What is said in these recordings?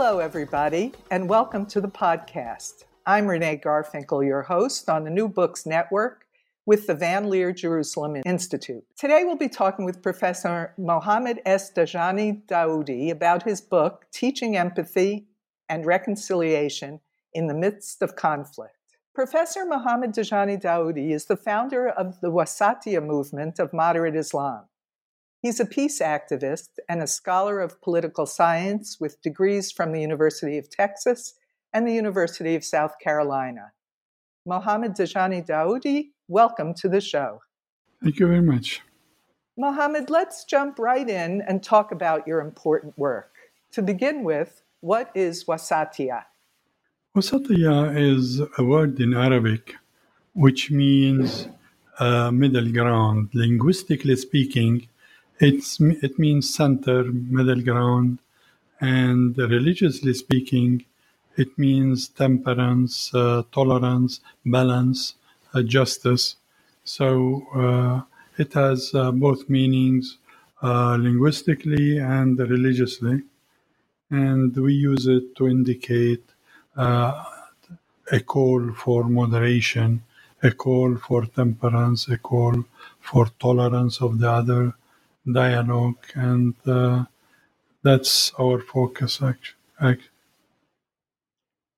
Hello, everybody, and welcome to the podcast. I'm Renee Garfinkel, your host on the New Books Network with the Van Leer Jerusalem Institute. Today, we'll be talking with Professor Mohammed S. Dajani Daoudi about his book, Teaching Empathy and Reconciliation in the Midst of Conflict. Professor Mohammed Dajani Daoudi is the founder of the Wasatiyah movement of moderate Islam. He's a peace activist and a scholar of political science with degrees from the University of Texas and the University of South Carolina. Mohammed Dajani Daoudi, welcome to the show. Thank you very much. Mohammed, let's jump right in and talk about your important work. To begin with, what is wasatiyah? Wasatiyah is a word in Arabic which means uh, middle ground. Linguistically speaking, it's, it means center, middle ground, and religiously speaking, it means temperance, uh, tolerance, balance, uh, justice. So uh, it has uh, both meanings uh, linguistically and religiously, and we use it to indicate uh, a call for moderation, a call for temperance, a call for tolerance of the other, dialogue, and uh, that's our focus. Actually,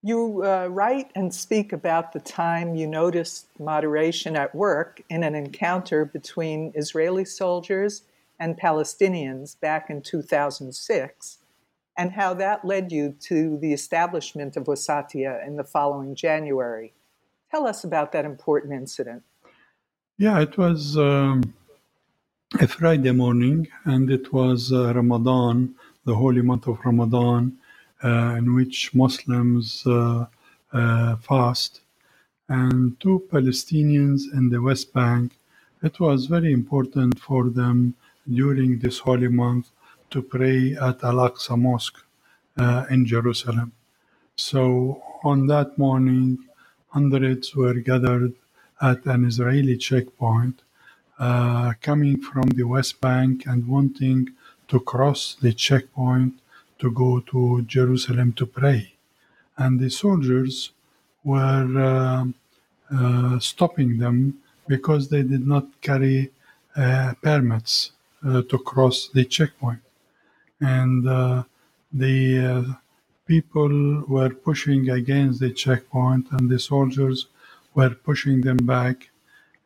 you uh, write and speak about the time you noticed moderation at work in an encounter between Israeli soldiers and Palestinians back in 2006, and how that led you to the establishment of Wasatia in the following January. Tell us about that important incident. Yeah, it was. Um, a Friday morning, and it was uh, Ramadan, the holy month of Ramadan, uh, in which Muslims uh, uh, fast. And two Palestinians in the West Bank, it was very important for them during this holy month to pray at Al Aqsa Mosque uh, in Jerusalem. So on that morning, hundreds were gathered at an Israeli checkpoint uh, coming from the West Bank and wanting to cross the checkpoint to go to Jerusalem to pray. And the soldiers were uh, uh, stopping them because they did not carry uh, permits to cross the checkpoint. And the people were pushing against the checkpoint, and the soldiers were pushing them back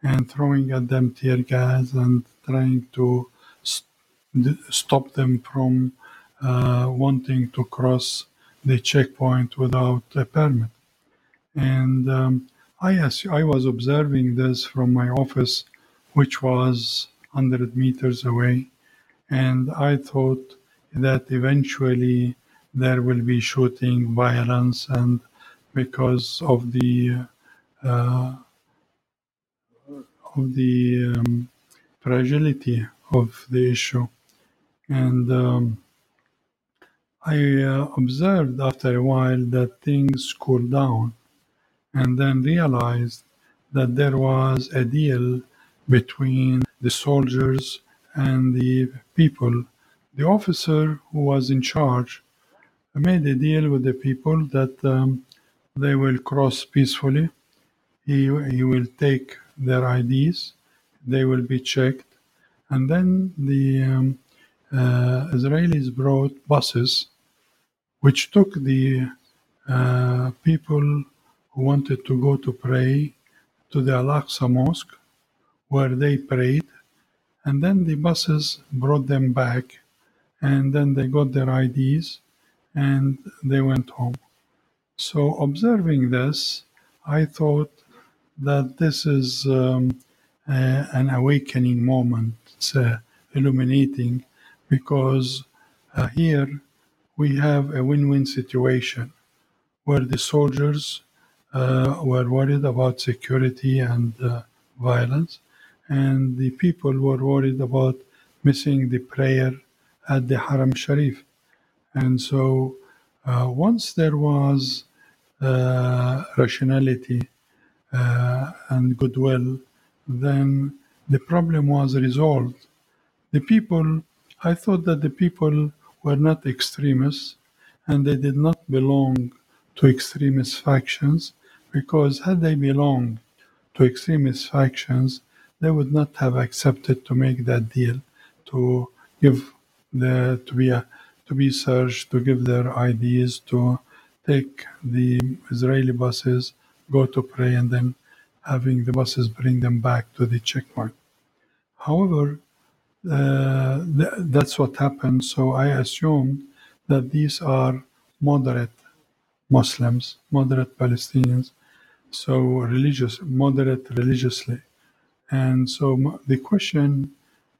and throwing at them tear gas and trying to st- stop them from uh, wanting to cross the checkpoint without a permit. And um, I, I was observing this from my office, which was 100 meters away, and I thought that eventually there will be shooting, violence, and because of the uh, of the um, fragility of the issue. And um, I uh, observed after a while that things cooled down and then realized that there was a deal between the soldiers and the people. The officer who was in charge made a deal with the people that um, they will cross peacefully. He, he will take their IDs, they will be checked, and then the um, uh, Israelis brought buses which took the uh, people who wanted to go to pray to the Al Aqsa Mosque where they prayed, and then the buses brought them back, and then they got their IDs and they went home. So, observing this, I thought that this is um, an awakening moment. It's uh, illuminating because uh, here we have a win win situation where the soldiers uh, were worried about security and uh, violence, and the people were worried about missing the prayer at the Haram Sharif. And so, uh, once there was rationality Uh, and goodwill, then the problem was resolved. The people, I thought that the people were not extremists and they did not belong to extremist factions because had they belonged to extremist factions, they would not have accepted to make that deal, to give the to be a, to be searched, to give their IDs, to take the Israeli buses, go to pray, and then having the buses bring them back to the checkpoint. However, uh, th- that's what happened. So I assumed that these are moderate Muslims, moderate Palestinians, so religious, moderate religiously. And so the question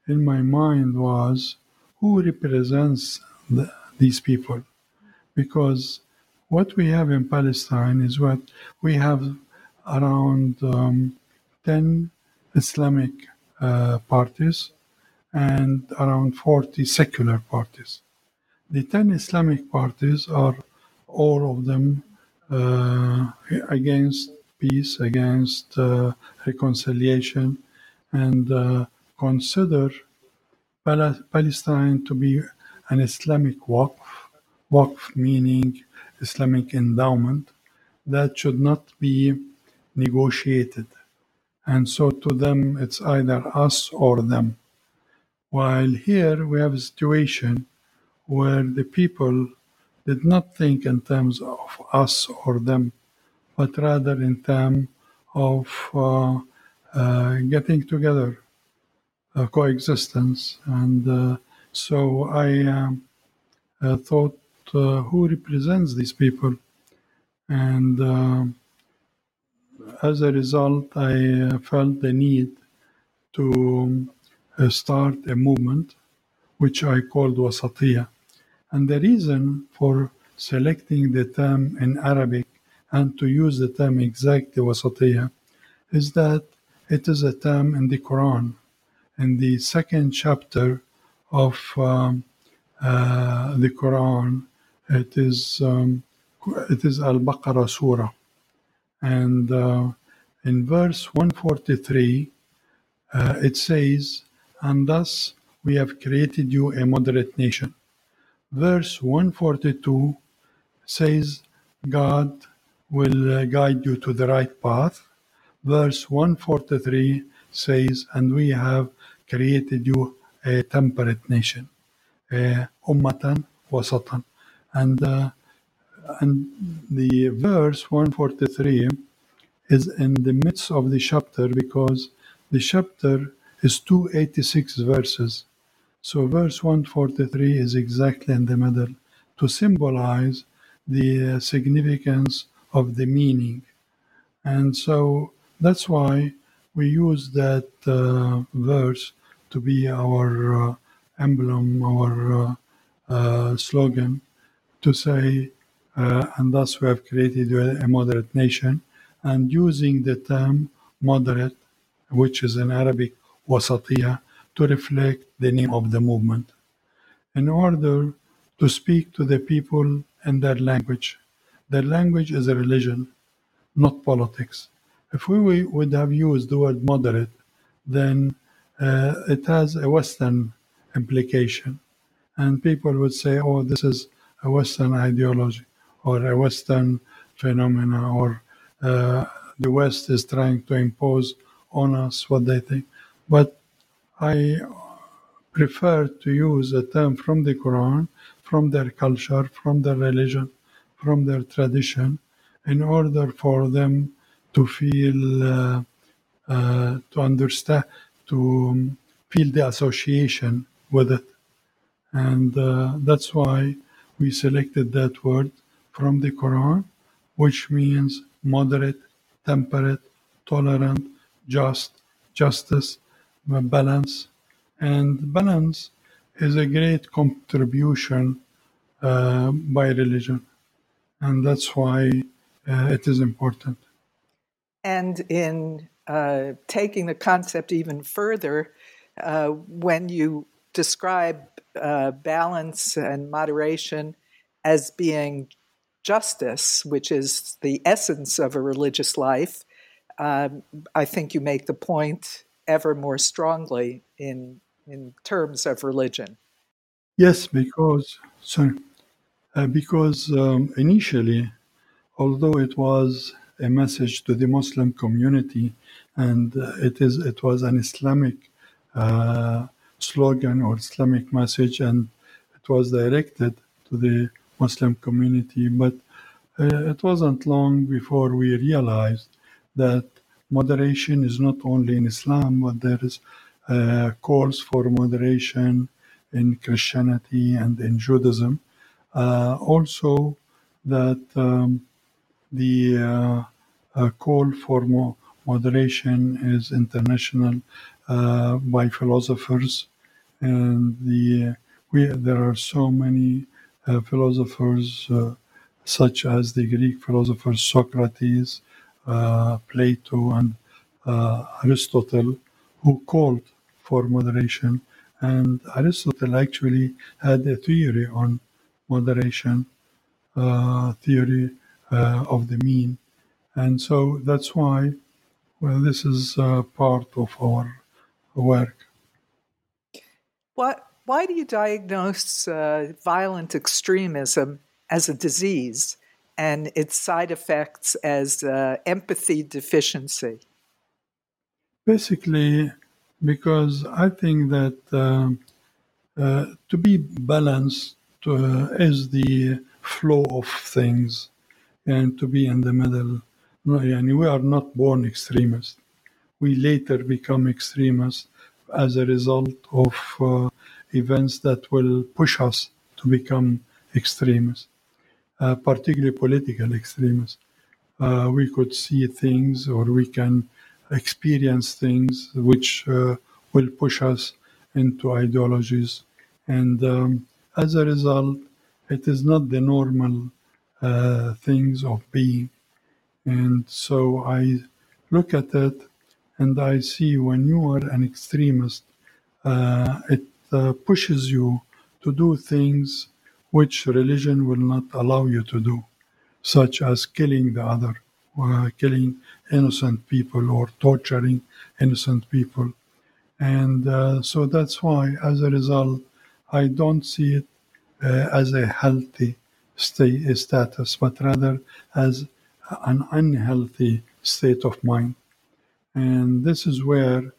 in my mind was who represents the, these people? Because what we have in Palestine is what we have around um, 10 Islamic uh, parties and around 40 secular parties. The 10 Islamic parties are all of them uh, against peace, against uh, reconciliation, and uh, consider Palestine to be an Islamic waqf, waqf meaning Islamic endowment, that should not be negotiated. And so to them, it's either us or them. While here we have a situation where the people did not think in terms of us or them, but rather in terms of uh, uh, getting together, uh, coexistence. And uh, so I um, uh, thought, Uh, who represents these people? And uh, as a result, I uh, felt the need to um, start a movement which I called Wasatiyah. And the reason for selecting the term in Arabic and to use the term exactly wasatiyah is that it is a term in the Quran. In the second chapter of um, uh, the Quran, it is um, it is Al Baqarah Surah, and uh, in verse 143, uh, it says, "And thus we have created you a moderate nation." Verse 142 says, God will uh, guide you to the right path. Verse 143 says, And we have created you a temperate nation, a ummatan wasatan. And, uh, and the verse 143 is in the midst of the chapter because the chapter is 286 verses. So verse 143 is exactly in the middle to symbolize the significance of the meaning. And so that's why we use that uh, verse to be our uh, emblem, our uh, uh slogan, to say, uh, and thus we have created a moderate nation. And using the term moderate, which is in Arabic wasatiyah, to reflect the name of the movement. In order to speak to the people in their language. Their language is a religion, not politics. If we would have used the word moderate, then uh, it has a Western implication. And people would say, oh, this is a Western ideology or a Western phenomena, or uh, the West is trying to impose on us what they think. But I prefer to use a term from the Quran from their culture, from their religion, from their tradition, in order for them to feel, uh, uh, to understand, to um, feel the association with it. And uh, that's why we selected that word from the Quran, which means moderate, temperate, tolerant, just, justice, balance, and balance is a great contribution uh, by religion, and that's why uh, it is important. And in uh, taking the concept even further, uh, when you describe uh, balance and moderation as being justice, which is the essence of a religious life, um, I think you make the point ever more strongly in in terms of religion. Yes, because sorry, uh, because um, initially, although it was a message to the Muslim community, and uh, it is it was an Islamic uh, slogan or Islamic message, and it was directed to the Muslim community. But uh, it wasn't long before we realized that moderation is not only in Islam, but there is uh, calls for moderation in Christianity and in Judaism. Uh, also, that um, the uh, uh, call for mo- moderation is international uh, by philosophers, and the we there are so many uh, philosophers, uh, such as the Greek philosophers Socrates, Plato, and Aristotle, who called for moderation. And Aristotle actually had a theory on moderation, uh, theory uh, of the mean. And so that's why, well, this is uh, part of our work. What, why do you diagnose uh, violent extremism as a disease and its side effects as uh, empathy deficiency? Basically, because I think that uh, uh, to be balanced uh, is the flow of things and to be in the middle. And we are not born extremists. We later become extremists as a result of uh, events that will push us to become extremists, uh, particularly political extremists. Uh, we could see things or we can experience things which will push us into ideologies. And um, as a result, it is not the normal uh, things of being. And so I look at it and I see when you are an extremist, uh, it uh, pushes you to do things which religion will not allow you to do, such as killing the other, uh, killing innocent people or torturing innocent people. And uh, so that's why, as a result, I don't see it uh, as a healthy state, status, but rather as an unhealthy state of mind. And this is where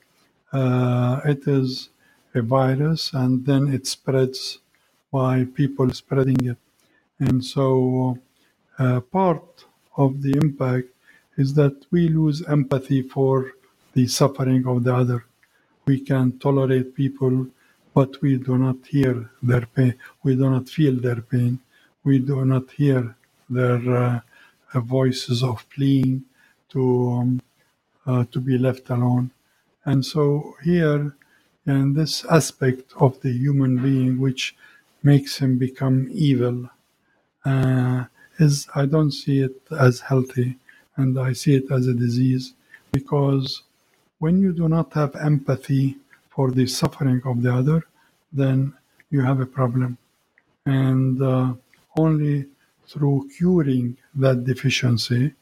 uh, it is a virus and then it spreads by people spreading it. And so uh, part of the impact is that we lose empathy for the suffering of the other. We can tolerate people, but we do not hear their pain. We do not feel their pain. We do not hear their uh, voices of pleading to um, uh, to be left alone. And so here, in this aspect of the human being, which makes him become evil, uh, is I don't see it as healthy and I see it as a disease because when you do not have empathy for the suffering of the other, then you have a problem. And uh, only through curing that deficiency,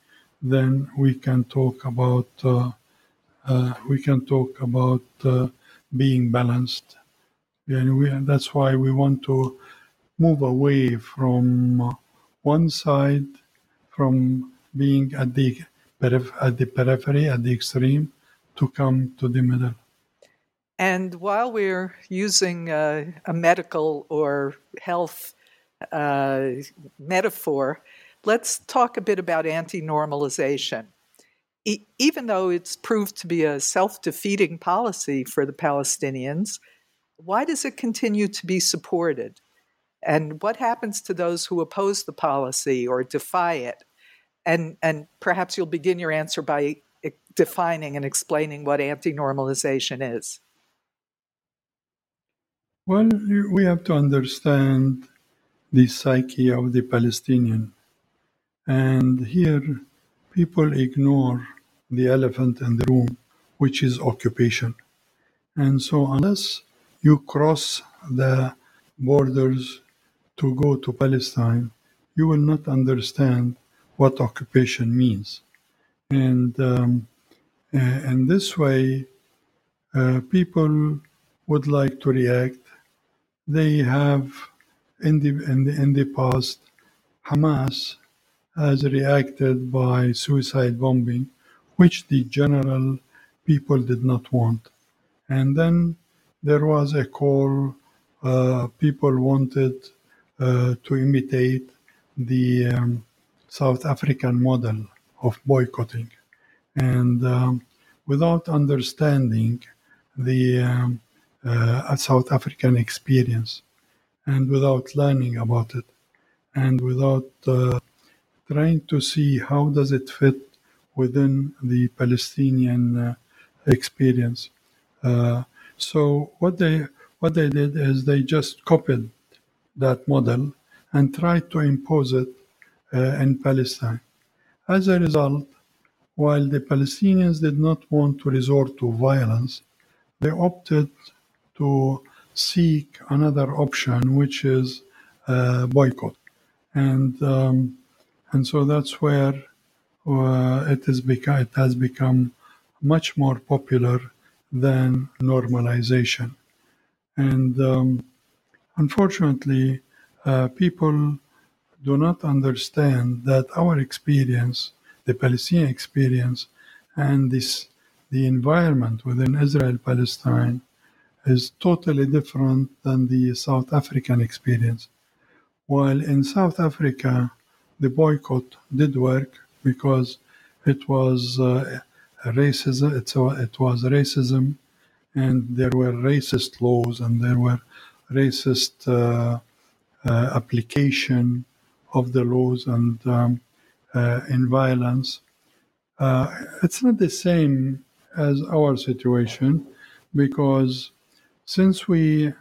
then we can talk about uh, uh, we can talk about uh, being balanced. And we, that's why we want to move away from one side, from being at the at the periphery, at the extreme, to come to the middle. And while we're using a medical or health uh, metaphor, let's talk a bit about anti normalization. E- even though it's proved to be a self defeating policy for the Palestinians, why does it continue to be supported? And what happens to those who oppose the policy or defy it? And, and perhaps you'll begin your answer by eh, defining and explaining what anti normalization is? Well, we have to understand the psyche of the Palestinian. And here, people ignore the elephant in the room, which is occupation. And so, unless you cross the borders to go to Palestine, you will not understand what occupation means. And um, in this way, uh, people would like to react. They have, in the, in the, in the past, Hamas has reacted by suicide bombing, which the general people did not want. And then there was a call, uh, people wanted uh, to imitate the um, South African model of boycotting. And um, without understanding the um, uh, South African experience and without learning about it and without uh, trying to see how does it fit within the Palestinian uh, experience. Uh, so what they what they did is they just copied that model and tried to impose it uh, in Palestine. As a result, while the Palestinians did not want to resort to violence, they opted to seek another option, which is uh, boycott, and um, and so that's where uh, it is it has become much more popular than normalization, and um, unfortunately, uh, people do not understand that our experience, the Palestinian experience, and this the environment within Israel Palestine is totally different than the South African experience. While in South Africa, the boycott did work because it was uh, racism. it was racism, and there were racist laws and there were racist uh, uh, application of the laws and um, uh, in violence. Uh, it's not the same as our situation because since we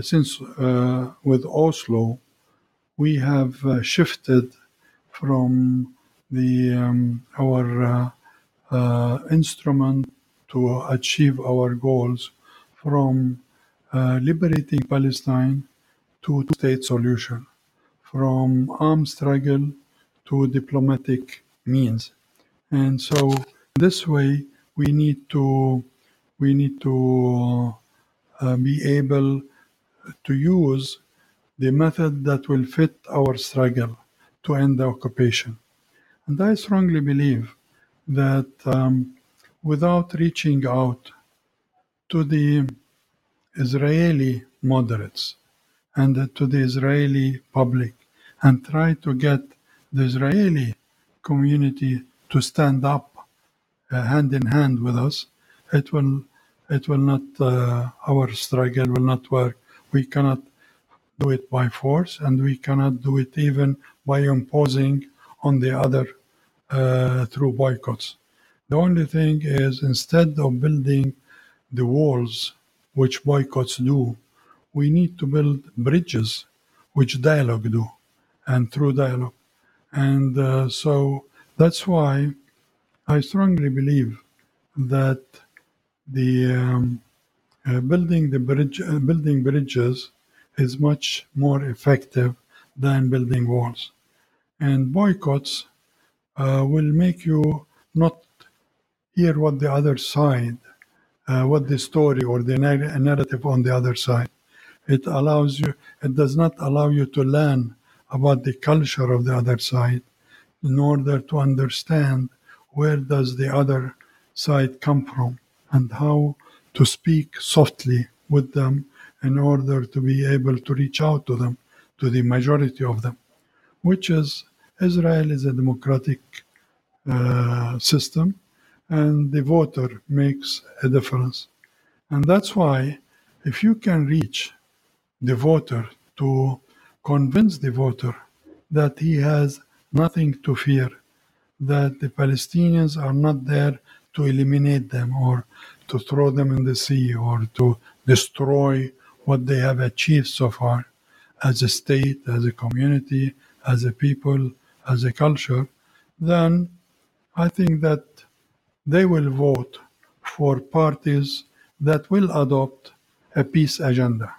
since uh, with Oslo we have shifted from the um, our uh, instrument to achieve our goals from liberating Palestine to two-state solution from armed struggle to diplomatic means. And so this way we need to we need to uh, be able to use the method that will fit our struggle to end the occupation. And I strongly believe that um, without reaching out to the Israeli moderates and to the Israeli public and try to get the Israeli community to stand up uh, hand in hand with us, it will it will not uh, our struggle will not work. We cannot do it by force, and we cannot do it even by imposing on the other uh, through boycotts. The only thing is instead of building the walls which boycotts do, we need to build bridges which dialogue do and through dialogue. And uh, so that's why I strongly believe that the um, uh, building the bridge, uh, building bridges is much more effective than building walls. And boycotts uh, will make you not hear what the other side, uh, what the story or the narrative on the other side. It allows you. It does not allow you to learn about the culture of the other side in order to understand where does the other side come from and how to speak softly with them in order to be able to reach out to them to the majority of them which is israel is a democratic uh, system and the voter makes a difference. And that's why if you can reach the voter to convince the voter that he has nothing to fear, that the Palestinians are not there to eliminate them or to throw them in the sea or to destroy what they have achieved so far as a state, as a community, as a people, as a culture, then I think that they will vote for parties that will adopt a peace agenda.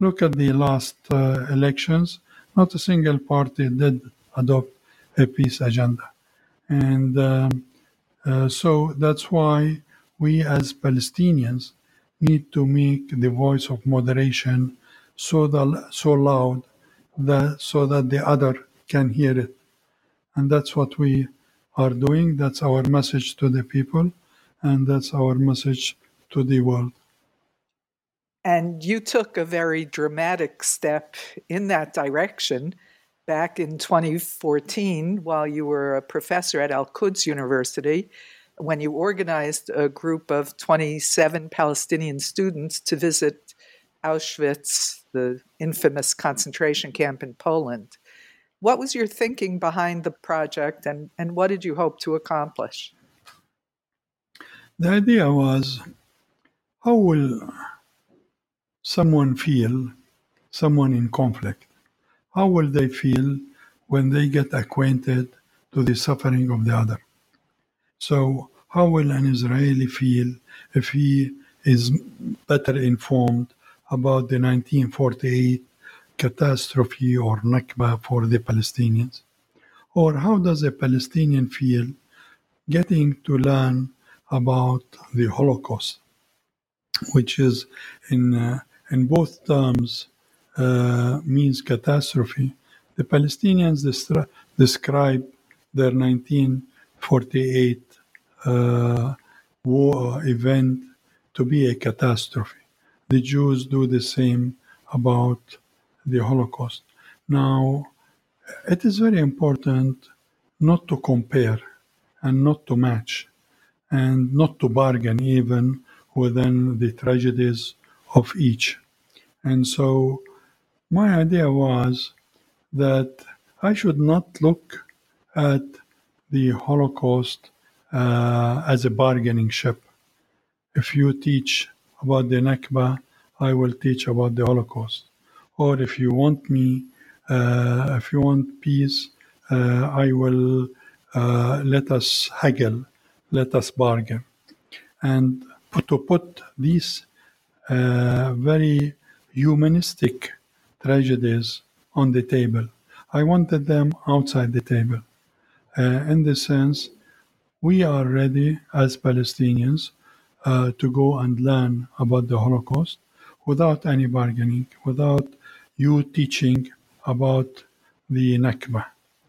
Look at the last uh, elections, not a single party did adopt a peace agenda. And um, uh, so that's why we as Palestinians need to make the voice of moderation so, the, so loud that so that the other can hear it. And that's what we are doing. That's our message to the people, and that's our message to the world. And you took a very dramatic step in that direction back in 2014 while you were a professor at Al Quds University when you organized a group of 27 Palestinian students to visit Auschwitz, the infamous concentration camp in Poland. What was your thinking behind the project and, and what did you hope to accomplish? The idea was how will someone feel, someone in conflict, how will they feel when they get acquainted to the suffering of the other? So, how will an Israeli feel if he is better informed about the 1948 catastrophe or Nakba for the Palestinians? Or how does a Palestinian feel getting to learn about the Holocaust, which is in, uh, in both terms uh, means catastrophe? The Palestinians describe their 1948 uh, war event to be a catastrophe. The Jews do the same about the Holocaust. Now, it is very important not to compare and not to match and not to bargain even within the tragedies of each. And so my idea was that I should not look at the Holocaust uh, as a bargaining chip. If you teach about the Nakba, I will teach about the Holocaust. Or if you want me, uh, if you want peace, uh, I will uh, let us haggle, let us bargain. And put to put these uh, very humanistic tragedies on the table, I wanted them outside the table. Uh, in the sense we are ready as Palestinians uh, to go and learn about the Holocaust without any bargaining, without you teaching about the Nakba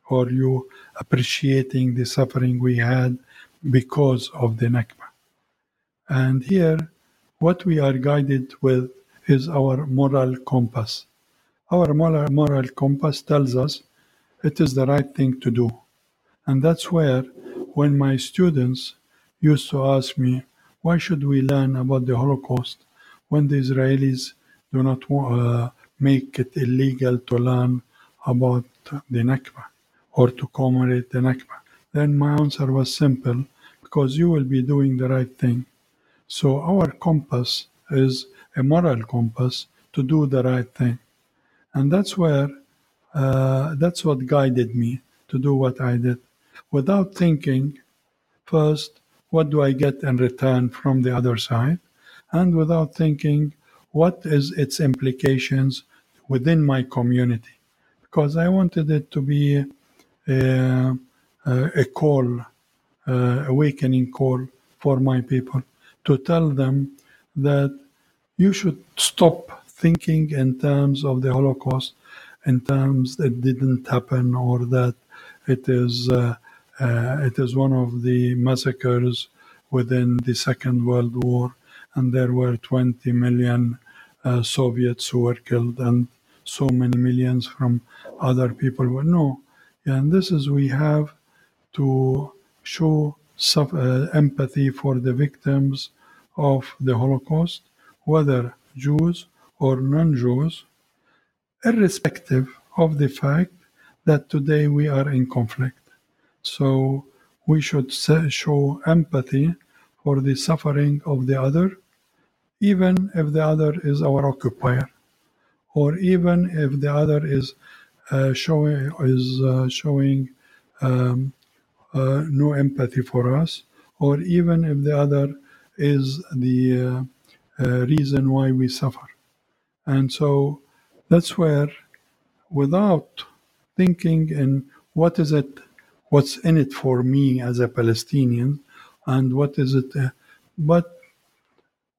or you appreciating the suffering we had because of the Nakba. And here, what we are guided with is our moral compass. Our moral, moral compass tells us it is the right thing to do. And that's where when my students used to ask me, why should we learn about the Holocaust when the Israelis do not uh, make it illegal to learn about the Nakba or to commemorate the Nakba? Then my answer was simple because you will be doing the right thing. So our compass is a moral compass to do the right thing. And that's where, uh, that's what guided me to do what I did without thinking first, what do I get in return from the other side? And without thinking, what is its implications within my community? Because I wanted it to be a, a call, a awakening call for my people to tell them that you should stop thinking in terms of the Holocaust, in terms that didn't happen or that it is uh, uh, it is one of the massacres within the Second World War, and there were 20 million uh, Soviets who were killed, and so many millions from other people were no. And this is we have to show uh, empathy for the victims of the Holocaust, whether Jews or non Jews, irrespective of the fact that today we are in conflict. So we should show empathy for the suffering of the other, even if the other is our occupier, or even if the other is uh, showing is uh, showing um, uh, no empathy for us, or even if the other is the uh, uh, reason why we suffer. And so that's where, without thinking in what is it, what's in it for me as a Palestinian, and what is it, uh, but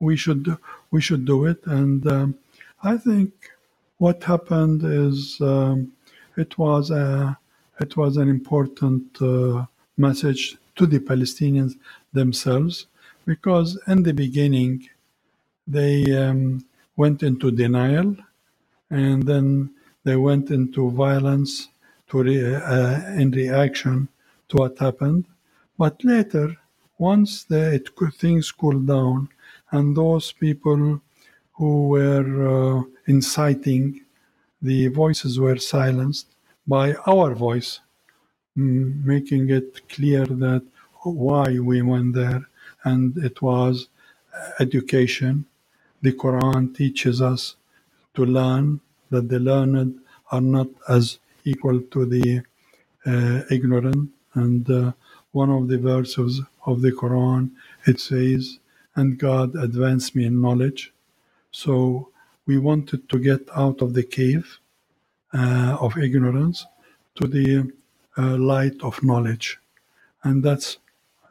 we should we should do it. And um, I think what happened is um, it was a it was an important uh, message to the Palestinians themselves because in the beginning they um, went into denial and then they went into violence to re- uh, in reaction to what happened. But later, once the, it, things cooled down and those people who were uh, inciting the voices were silenced by our voice, mm, making it clear that why we went there, and it was education. The Quran teaches us to learn that the learned are not as equal to the uh, ignorant. And uh, one of the verses of the Quran it says, "And God advanced me in knowledge." So we wanted to get out of the cave uh, of ignorance to the uh, light of knowledge, and that's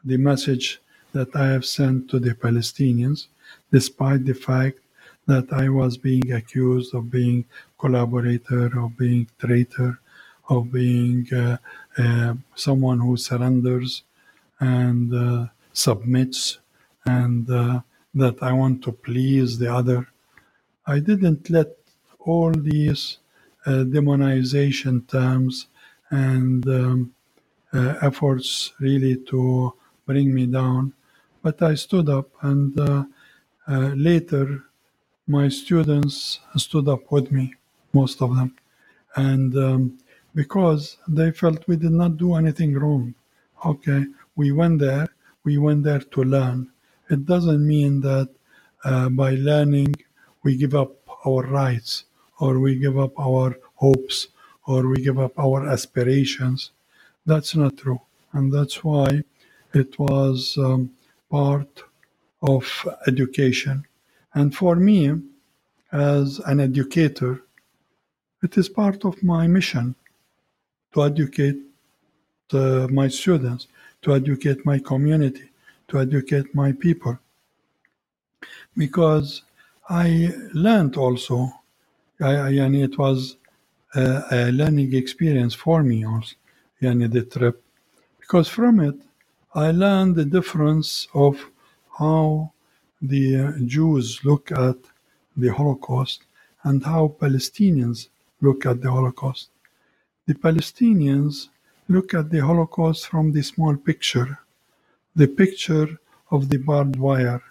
the message that I have sent to the Palestinians, despite the fact that I was being accused of being collaborator, of being traitor, of being uh, uh, someone who surrenders and uh, submits, and that I want to please the other. I didn't let all these demonization terms and um, efforts really to bring me down. But I stood up, and uh, uh, later, my students stood up with me, most of them, and um, because they felt we did not do anything wrong. Okay, we went there, we went there to learn. It doesn't mean that uh, by learning we give up our rights or we give up our hopes or we give up our aspirations. That's not true. And that's why it was um, part of education. And for me, as an educator, it is part of my mission to educate uh, my students, to educate my community, to educate my people. Because I learned also, I, I, and it was a, a learning experience for me also, yani the trip, because from it I learned the difference of how the Jews look at the Holocaust and how Palestinians look at the Holocaust. The Palestinians look at the Holocaust from the small picture, the picture of the barbed wire,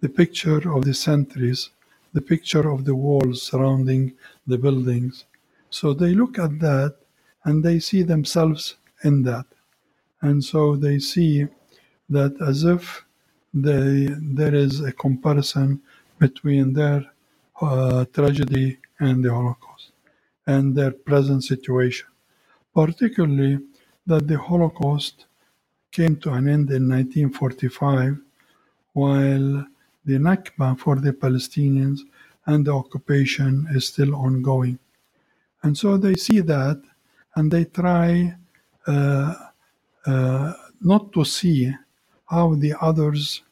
the picture of the sentries, the picture of the walls surrounding the buildings. So they look at that and they see themselves in that. And so they see that as if they, there is a comparison between their uh, tragedy and the Holocaust and their present situation. Particularly that the Holocaust came to an end in 1945 while the Nakba for the Palestinians and the occupation is still ongoing. And so they see that and they try uh, uh, not to see how the others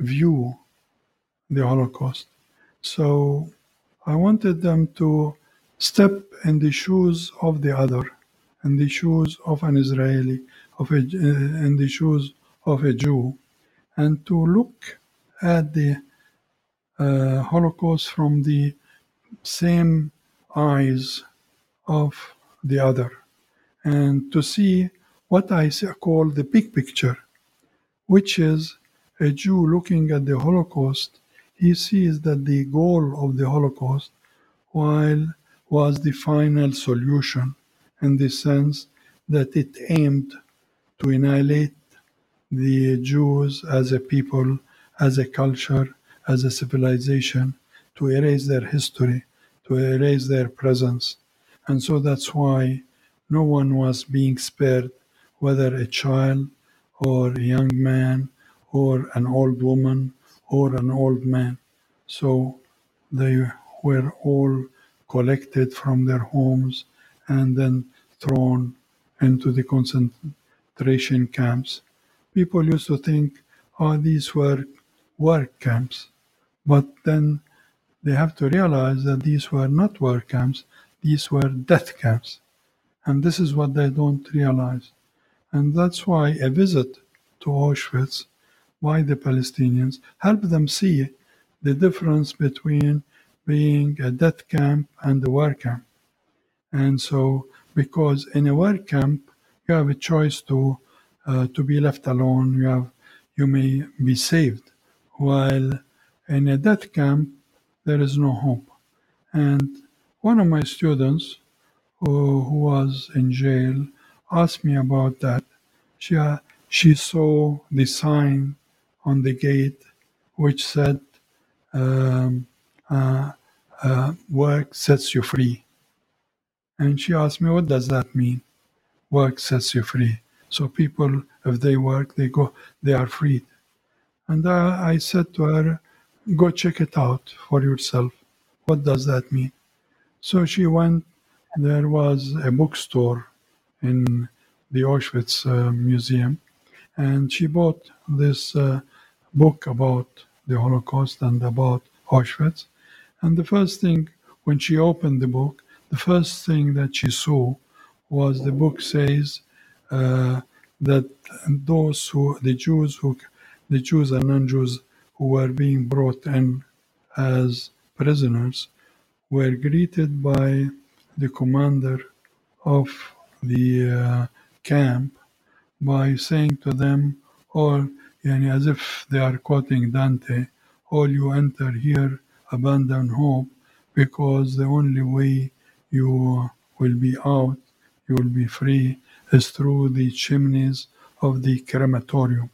view the Holocaust. So I wanted them to step in the shoes of the other, in the shoes of an Israeli, of a, uh, in the shoes of a Jew, and to look at the uh, Holocaust from the same eyes of the other, and to see what I call the big picture, which is a Jew looking at the Holocaust, he sees that the goal of the Holocaust while was the final solution in the sense that it aimed to annihilate the Jews as a people, as a culture, as a civilization, to erase their history, to erase their presence. And so that's why no one was being spared, whether a child or a young man or an old woman or an old man. So they were all collected from their homes and then thrown into the concentration camps. People used to think, oh, these were work camps. But then they have to realize that these were not work camps, these were death camps. And this is what they don't realize. And that's why a visit to Auschwitz by the Palestinians helped them see the difference between being a death camp and a war camp. And so, because in a work camp, you have a choice to uh, to be left alone. You have you may be saved, while in a death camp there is no hope. And one of my students, who, who was in jail, asked me about that. She uh, she saw the sign on the gate which said, um, uh, uh, "Work sets you free." And she asked me, "What does that mean?" Work sets you free. So people, if they work, they go, they are freed. And I, I said to her, go check it out for yourself. What does that mean? So she went. There was a bookstore in the Auschwitz uh, Museum, and she bought this uh, book about the Holocaust and about Auschwitz. And the first thing, when she opened the book, the first thing that she saw was the book says uh, that those who the Jews who the Jews and non-Jews who were being brought in as prisoners were greeted by the commander of the uh, camp by saying to them, all yani, as if they are quoting Dante, all you enter here abandon hope because the only way you will be out you will be free is through the chimneys of the crematorium.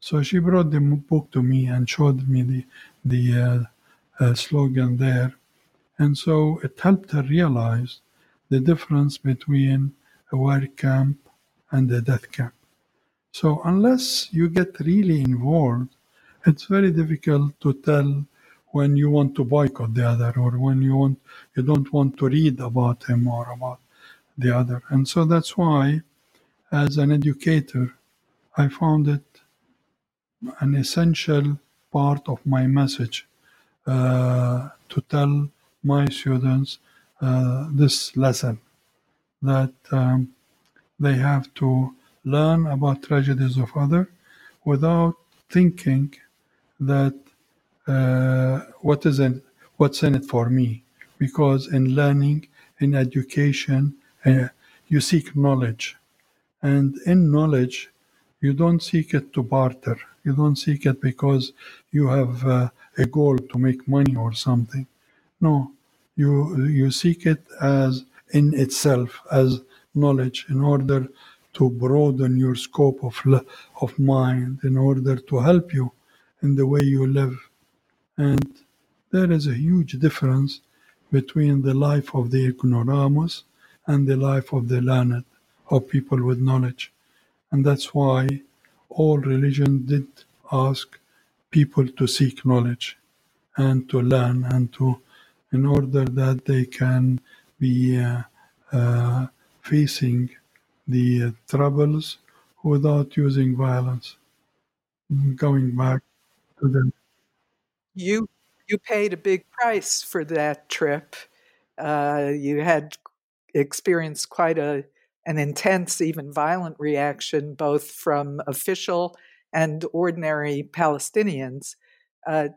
So she brought the book to me and showed me the, the uh, uh, slogan there. And so it helped her realize the difference between a work camp and a death camp. So unless you get really involved, it's very difficult to tell when you want to boycott the other or when you want you don't want to read about him or about the other. And so that's why, as an educator, I found it an essential part of my message uh, to tell my students uh, this lesson that um, they have to learn about tragedies of others without thinking that what is in what's in it for me because in learning in education uh, you seek knowledge. And in knowledge, you don't seek it to barter. You don't seek it because you have uh, a goal to make money or something. No, you you seek it as in itself as knowledge in order to broaden your scope of of mind, in order to help you in the way you live. And there is a huge difference between the life of the ignoramus and the life of the learned, of people with knowledge. And that's why all religion did ask people to seek knowledge and to learn and to, in order that they can be uh, uh, facing the uh, troubles without using violence. Going back to them. You you paid a big price for that trip. Uh, you had experienced quite a an intense, even violent reaction, both from official and ordinary Palestinians. Uh,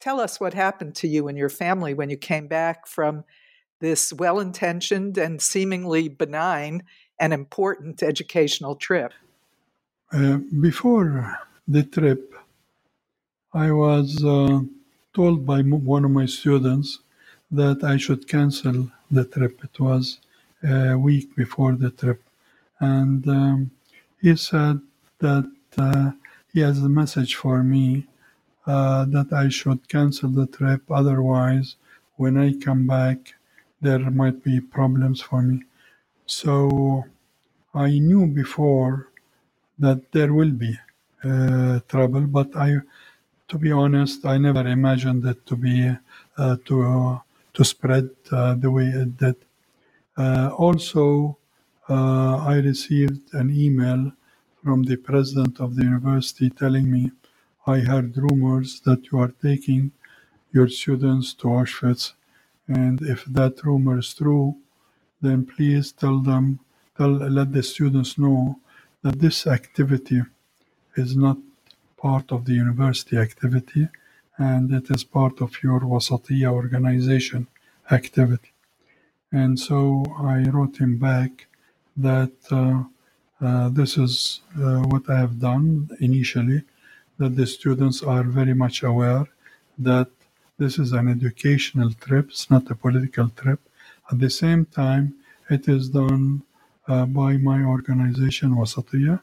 tell us what happened to you and your family when you came back from this well intentioned and seemingly benign and important educational trip. Uh, before the trip, I was uh, told by one of my students that I should cancel the trip. It was a week before the trip. And um, he said that uh, he has a message for me uh, that I should cancel the trip. Otherwise, when I come back, there might be problems for me. So I knew before that there will be uh, trouble, but I, to be honest, I never imagined it to be uh, to to spread uh, the way it did. Uh, also, uh, I received an email from the president of the university telling me, I heard rumors that you are taking your students to Auschwitz, and if that rumor is true, then please tell them, tell, let the students know that this activity is not part of the university activity, and it is part of your Wasatiyya organization activity. And so I wrote him back that uh, uh, this is uh, what I have done initially, that the students are very much aware that this is an educational trip, it's not a political trip. At the same time, it is done uh, by my organization, Wasatiyya,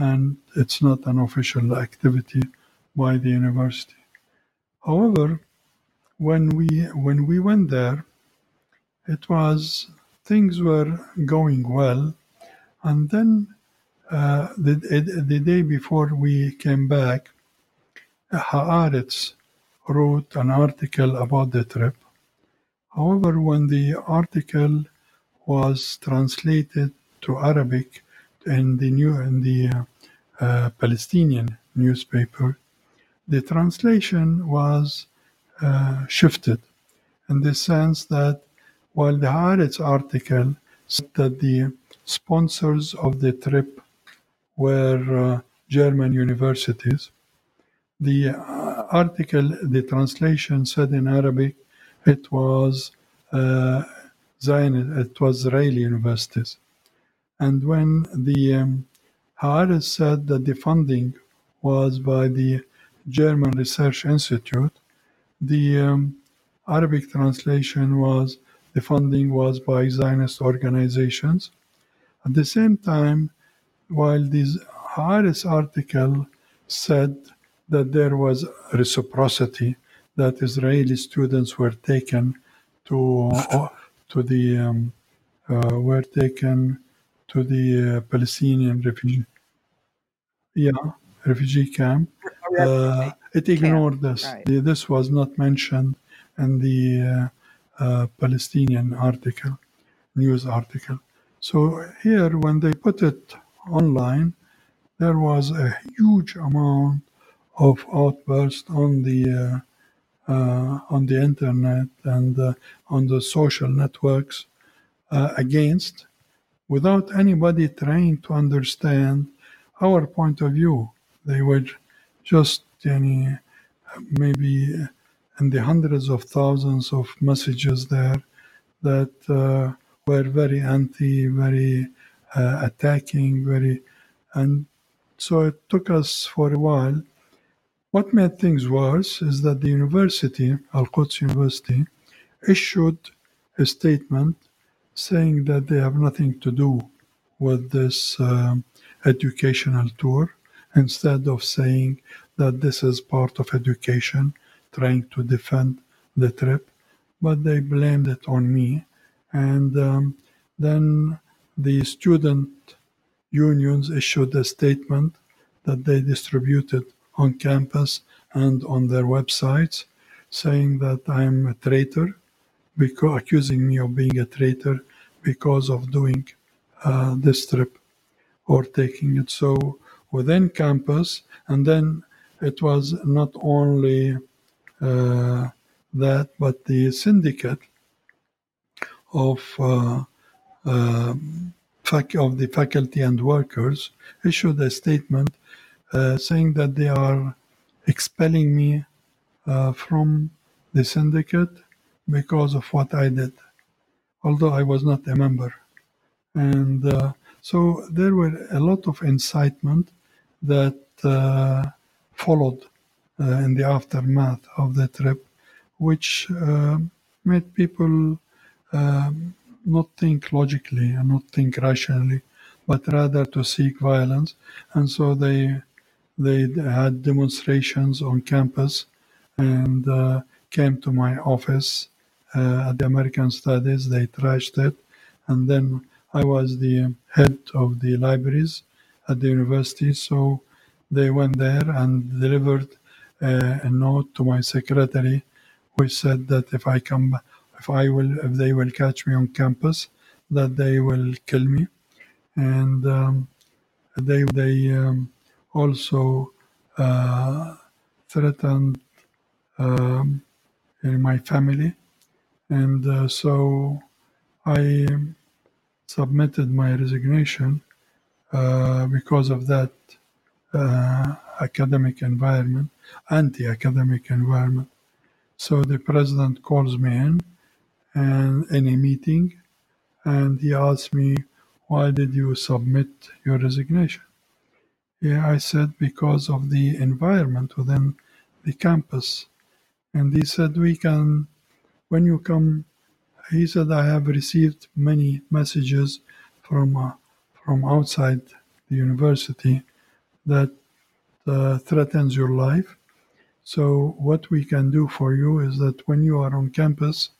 and it's not an official activity by the university. However, when we when we went there, it was things were going well, and then uh, the, the day before we came back, Haaretz wrote an article about the trip. However, when the article was translated to Arabic in the new in the Palestinian newspaper, the translation was uh, shifted in the sense that while the Haaretz article said that the sponsors of the trip were uh, German universities, the uh, article, the translation said in Arabic, it was uh, Zion, it was Israeli universities. And when the um, Haaretz said that the funding was by the German Research Institute, the um, Arabic translation was the funding was by Zionist organizations. At the same time, while this Haaretz article said that there was reciprocity, that Israeli students were taken to uh, to the um, uh, were taken to the uh, Palestinian refugee yeah refugee camp. Uh, it ignored this. Right. This was not mentioned in the uh, uh, Palestinian article, news article. So here, when they put it online, there was a huge amount of outburst on the uh, uh, on the internet and uh, on the social networks uh, against, without anybody trying to understand our point of view. They were just any maybe in the hundreds of thousands of messages there that uh, were very anti, very uh, attacking, very, and so it took us for a while. What made things worse is that the university, Al Quds University, issued a statement saying that they have nothing to do with this um, educational tour instead of saying that this is part of education, trying to defend the trip, but they blamed it on me. And um, then the student unions issued a statement that they distributed on campus and on their websites saying that I'm a traitor, because, accusing me of being a traitor because of doing uh, this trip or taking it. So within campus, and then it was not only uh, that, but the syndicate of uh, uh, of the faculty and workers issued a statement uh, saying that they are expelling me uh, from the syndicate because of what I did, although I was not a member. And uh, so there were a lot of incitement that uh, followed uh, in the aftermath of the trip, which uh, made people um, not think logically and not think rationally, but rather to seek violence. And so they they had demonstrations on campus and uh, came to my office uh, at the American Studies. They trashed it. And then I was the head of the libraries at the university. So they went there and delivered uh, a note to my secretary, which said that if I come, if I will, if they will catch me on campus, that they will kill me. And um, they they um, also uh, threatened um, my family, and uh, so I submitted my resignation uh, because of that uh, academic environment, anti-academic environment. So the president calls me in and in a meeting, and he asked me, "Why did you submit your resignation?" Yeah, I said because of the environment within the campus. And he said, We can, when you come, he said, I have received many messages from, uh, from outside the university that uh, threatens your life. So, what we can do for you is that when you are on campus,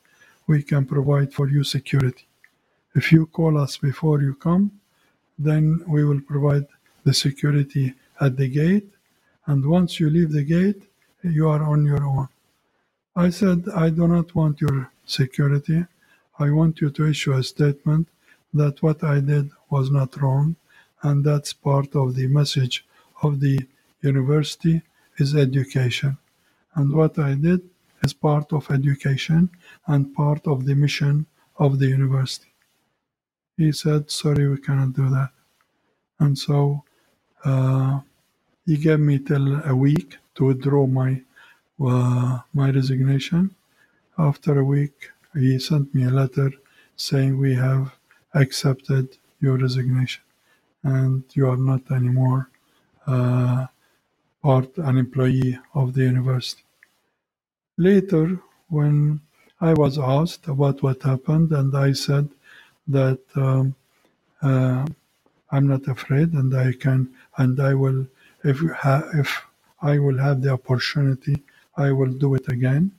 we can provide for you security. If you call us before you come, then we will provide the security at the gate, and once you leave the gate, you are on your own. I said, I do not want your security. I want you to issue a statement that what I did was not wrong, and that's part of the message of the university is education. And what I did is part of education and part of the mission of the university. He said, Sorry, we cannot do that. And so uh, he gave me till a week to withdraw my uh, my resignation. After a week, he sent me a letter saying we have accepted your resignation and you are not anymore uh, part an employee of the university. Later, when I was asked about what happened, and I said that um, uh, I'm not afraid, and I can, and I will, if ha- if I will have the opportunity, I will do it again.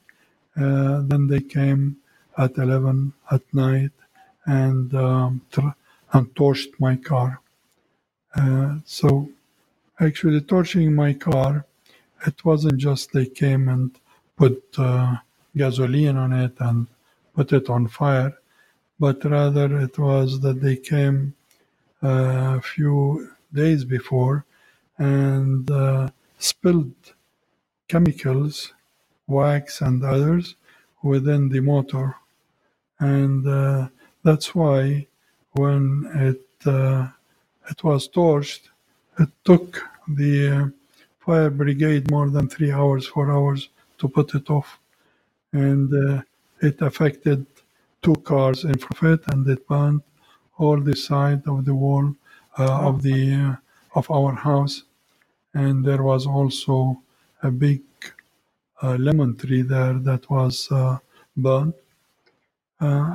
Uh, then they came at 11 at night and um, tr- and torched my car. Uh, so actually, torching my car, it wasn't just they came and put uh, gasoline on it and put it on fire, but rather it was that they came a few days before and uh, spilled chemicals, wax, and others within the motor. And uh, that's why when it, uh, it was torched, it took the uh, fire brigade more than three hours, four hours to put it off. And uh, it affected two cars in front of it and it burned all the side of the wall uh, of the uh, of our house, and there was also a big uh, lemon tree there that was burned.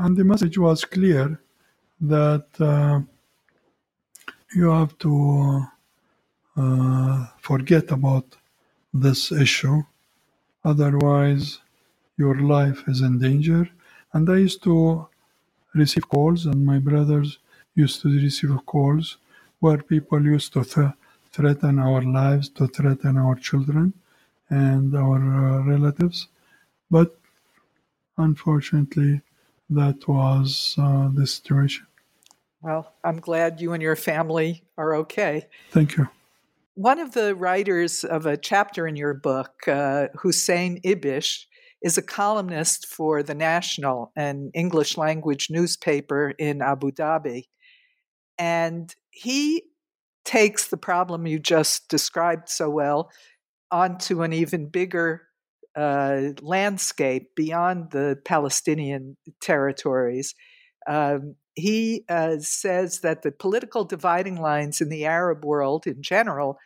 And the message was clear that you have to uh, forget about this issue. Otherwise, your life is in danger. And I used to receive calls, and my brothers used to receive calls where people used to th- threaten our lives, to threaten our children and our uh, relatives. But unfortunately, that was uh, the situation. Well, I'm glad you and your family are okay. Thank you. One of the writers of a chapter in your book, uh, Hussein Ibish, is a columnist for The National, an English language newspaper in Abu Dhabi. And he takes the problem you just described so well onto an even bigger uh, landscape beyond the Palestinian territories. Um, he uh, says that the political dividing lines in the Arab world in general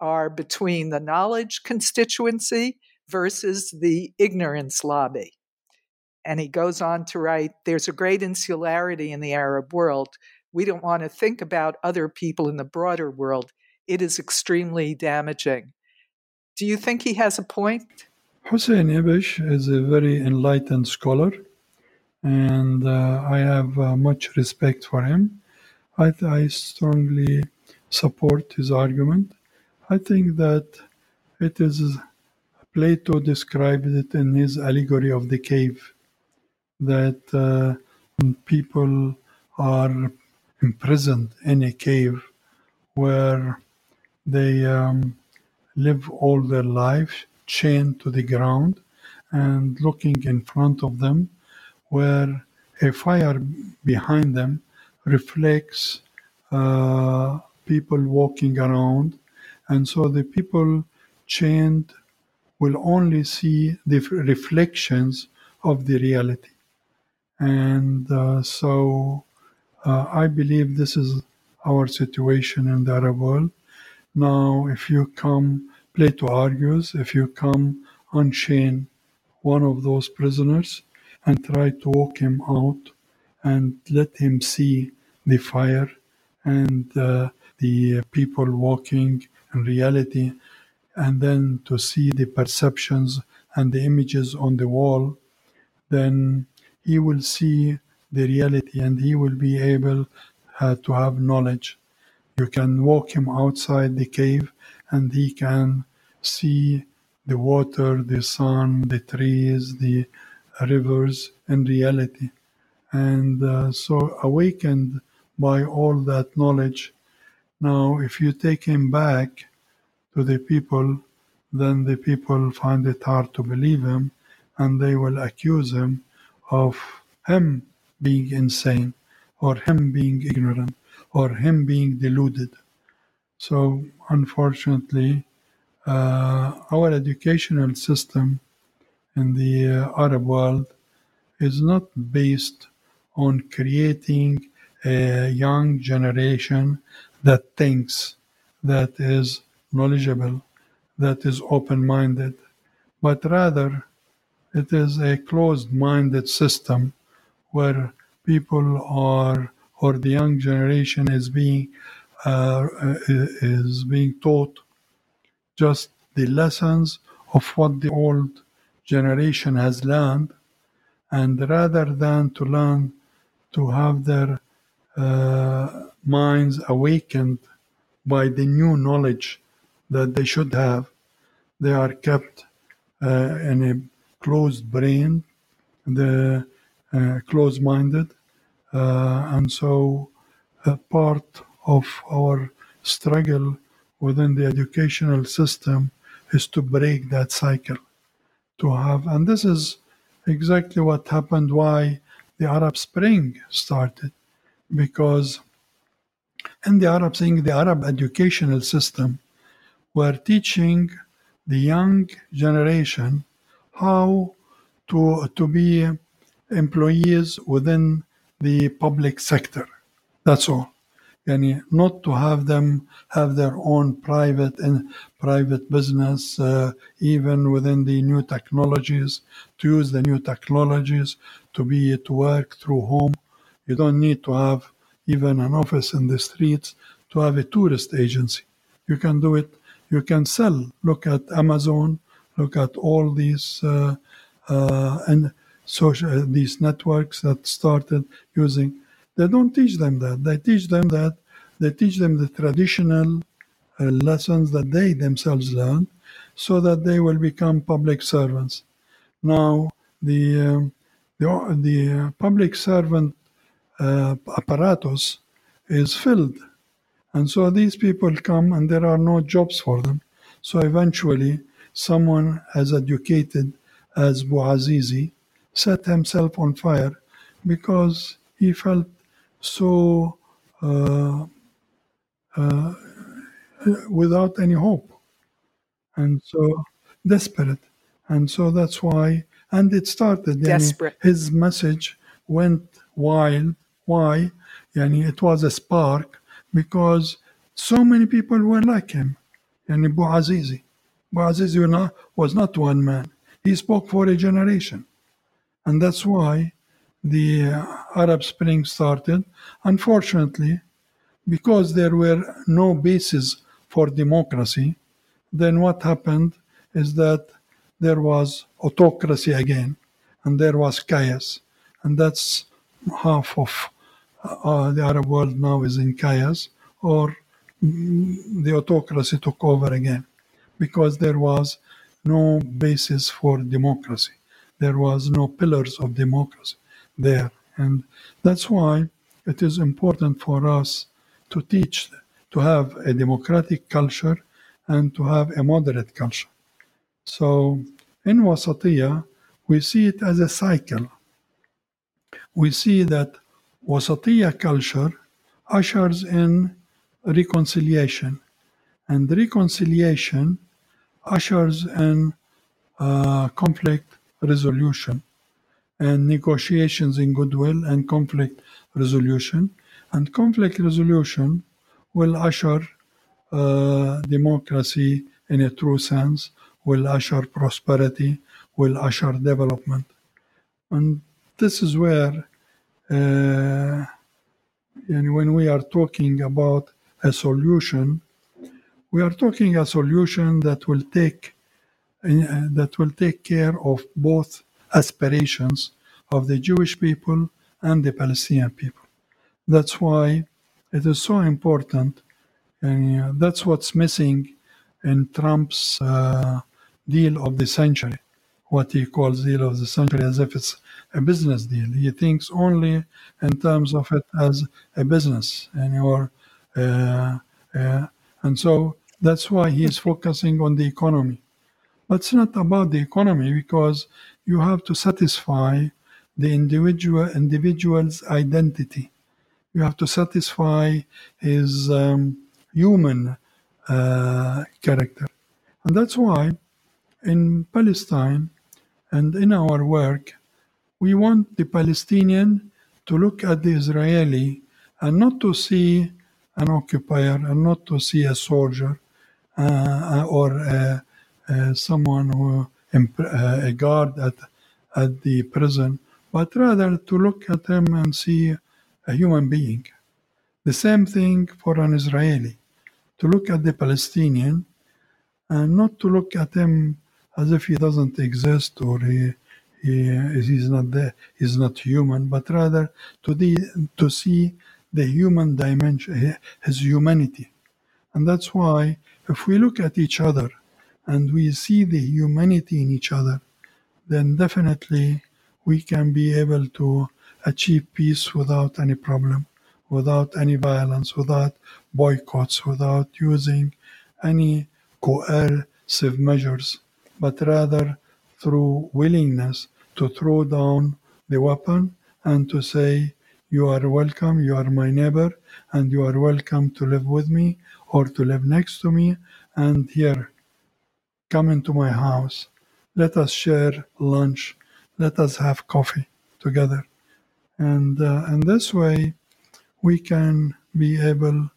are between the knowledge constituency versus the ignorance lobby. And he goes on to write there's a great insularity in the Arab world. We don't want to think about other people in the broader world. it is extremely damaging. Do you think he has a point? Hussein Ibish is a very enlightened scholar, and uh, I have uh, much respect for him. I, I strongly support his argument. I think that it is Plato described it in his allegory of the cave that uh, people are imprisoned in a cave where they um, live all their life chained to the ground and looking in front of them, where a fire behind them reflects uh, people walking around. And so the people chained will only see the reflections of the reality. And uh, so uh, I believe this is our situation in the Arab world. Now, if you come, Plato argues, if you come unchain one of those prisoners and try to walk him out and let him see the fire and uh, the people walking in reality, and then to see the perceptions and the images on the wall, then he will see the reality and he will be able uh, to have knowledge. You can walk him outside the cave and he can see the water, the sun, the trees, the rivers in reality. And uh, so, awakened by all that knowledge, now if you take him back to the people, then the people find it hard to believe him and they will accuse him of him being insane or him being ignorant or him being deluded. So, unfortunately, uh, our educational system in the uh, Arab world is not based on creating a young generation that thinks, that is knowledgeable, that is open minded, but rather it is a closed minded system where people are or the young generation is being uh, is being taught just the lessons of what the old generation has learned and rather than to learn to have their uh, minds awakened by the new knowledge that they should have they are kept uh, in a closed brain the uh, closed minded uh, and so, part of our struggle within the educational system is to break that cycle. To have, and this is exactly what happened why the Arab Spring started, because in the Arab Spring, the Arab educational system were teaching the young generation how to to be employees within the public sector. That's all. Yani not to have them have their own private and private business, uh, even within the new technologies, to use the new technologies to be to work through home. You don't need to have even an office in the streets to have a tourist agency. You can do it. You can sell. Look at Amazon. Look at all these uh, uh, and social uh, these networks that started using they don't teach them that. They teach them that they teach them the traditional uh, lessons that they themselves learned so that they will become public servants. Now the um, the, the uh, public servant uh, apparatus is filled. And so these people come and there are no jobs for them. So eventually someone as educated as Bouazizi set himself on fire because he felt so uh, uh, without any hope. And so desperate. And so that's why and it started desperate. his message went wild. Why? Yani it was a spark because so many people were like him. Yani Bouazizi Bouazizi was not one man. He spoke for a generation. And that's why the Arab Spring started. Unfortunately, because there were no bases for democracy, then what happened is that there was autocracy again, and there was chaos, and that's half of uh, the Arab world now is in chaos, or the autocracy took over again, because there was no basis for democracy. There was no pillars of democracy there, and that's why it is important for us to teach, to have a democratic culture and to have a moderate culture. So in Wasatiyah, we see it as a cycle. We see that Wasatiyah culture ushers in reconciliation, and reconciliation ushers in uh, conflict resolution and negotiations in goodwill and conflict resolution. And conflict resolution will usher uh, democracy in a true sense, will usher prosperity, will usher development. And this is where, uh, and when we are talking about a solution, we are talking a solution that will take uh, that will take care of both aspirations of the Jewish people and the Palestinian people. That's why it is so important, and uh, that's what's missing in Trump's uh, deal of the century, what he calls deal of the century, as if it's a business deal. He thinks only in terms of it as a business, and or uh, uh, and so that's why he's focusing on the economy. But it's not about the economy because you have to satisfy the individual individual's identity. You have to satisfy his um, human uh, character, and that's why in Palestine and in our work, we want the Palestinian to look at the Israeli and not to see an occupier and not to see a soldier uh, or uh, uh, someone who uh, a guard at at the prison, but rather to look at him and see a human being. The same thing for an Israeli, to look at the Palestinian and not to look at him as if he doesn't exist or he, he he's not there, he's not human, but rather to the to see the human dimension, his humanity. And that's why if we look at each other and we see the humanity in each other, then definitely we can be able to achieve peace without any problem, without any violence, without boycotts, without using any coercive measures, but rather through willingness to throw down the weapon and to say, You are welcome, you are my neighbor, and you are welcome to live with me or to live next to me. And here, come into my house let us share lunch, let us have coffee together. And, uh, and this way, we can be able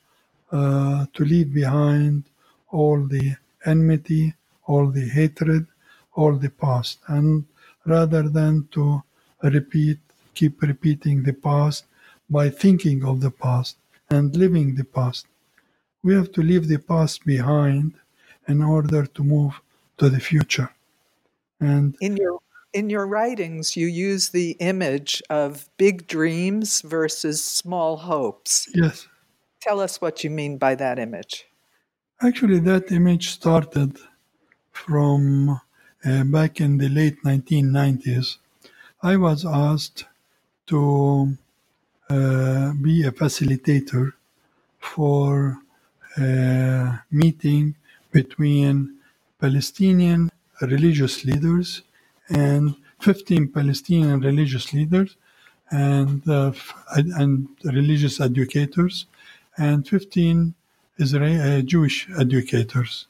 uh, to leave behind all the enmity, all the hatred, all the past. And rather than to repeat, keep repeating the past by thinking of the past and living the past, we have to leave the past behind in order to move to the future. And in your in your writings, you use the image of big dreams versus small hopes. Yes. Tell us what you mean by that image. Actually, that image started from uh, back in the late 1990s. I was asked to uh, be a facilitator for a meeting between Palestinian religious leaders and 15 Palestinian religious leaders and uh, and religious educators and 15 Israeli uh, Jewish educators.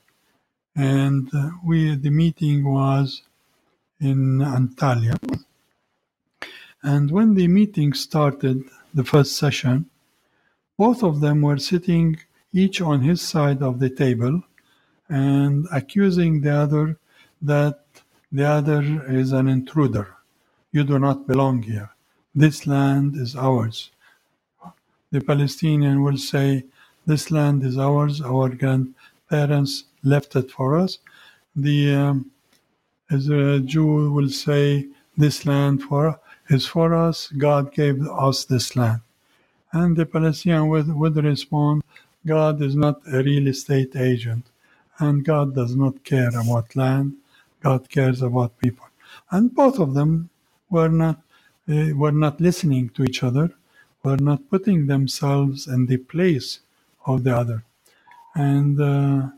And uh, we the meeting was in Antalya. And when the meeting started, the first session, both of them were sitting each on his side of the table and accusing the other that the other is an intruder. You do not belong here. This land is ours. The Palestinian will say, This land is ours. Our grandparents left it for us. The um, a Jew will say, "This land for is for us. God gave us this land," and the Palestinian would, would respond, "God is not a real estate agent, and God does not care about land. God cares about people." And both of them were not uh, were not listening to each other, were not putting themselves in the place of the other. And uh,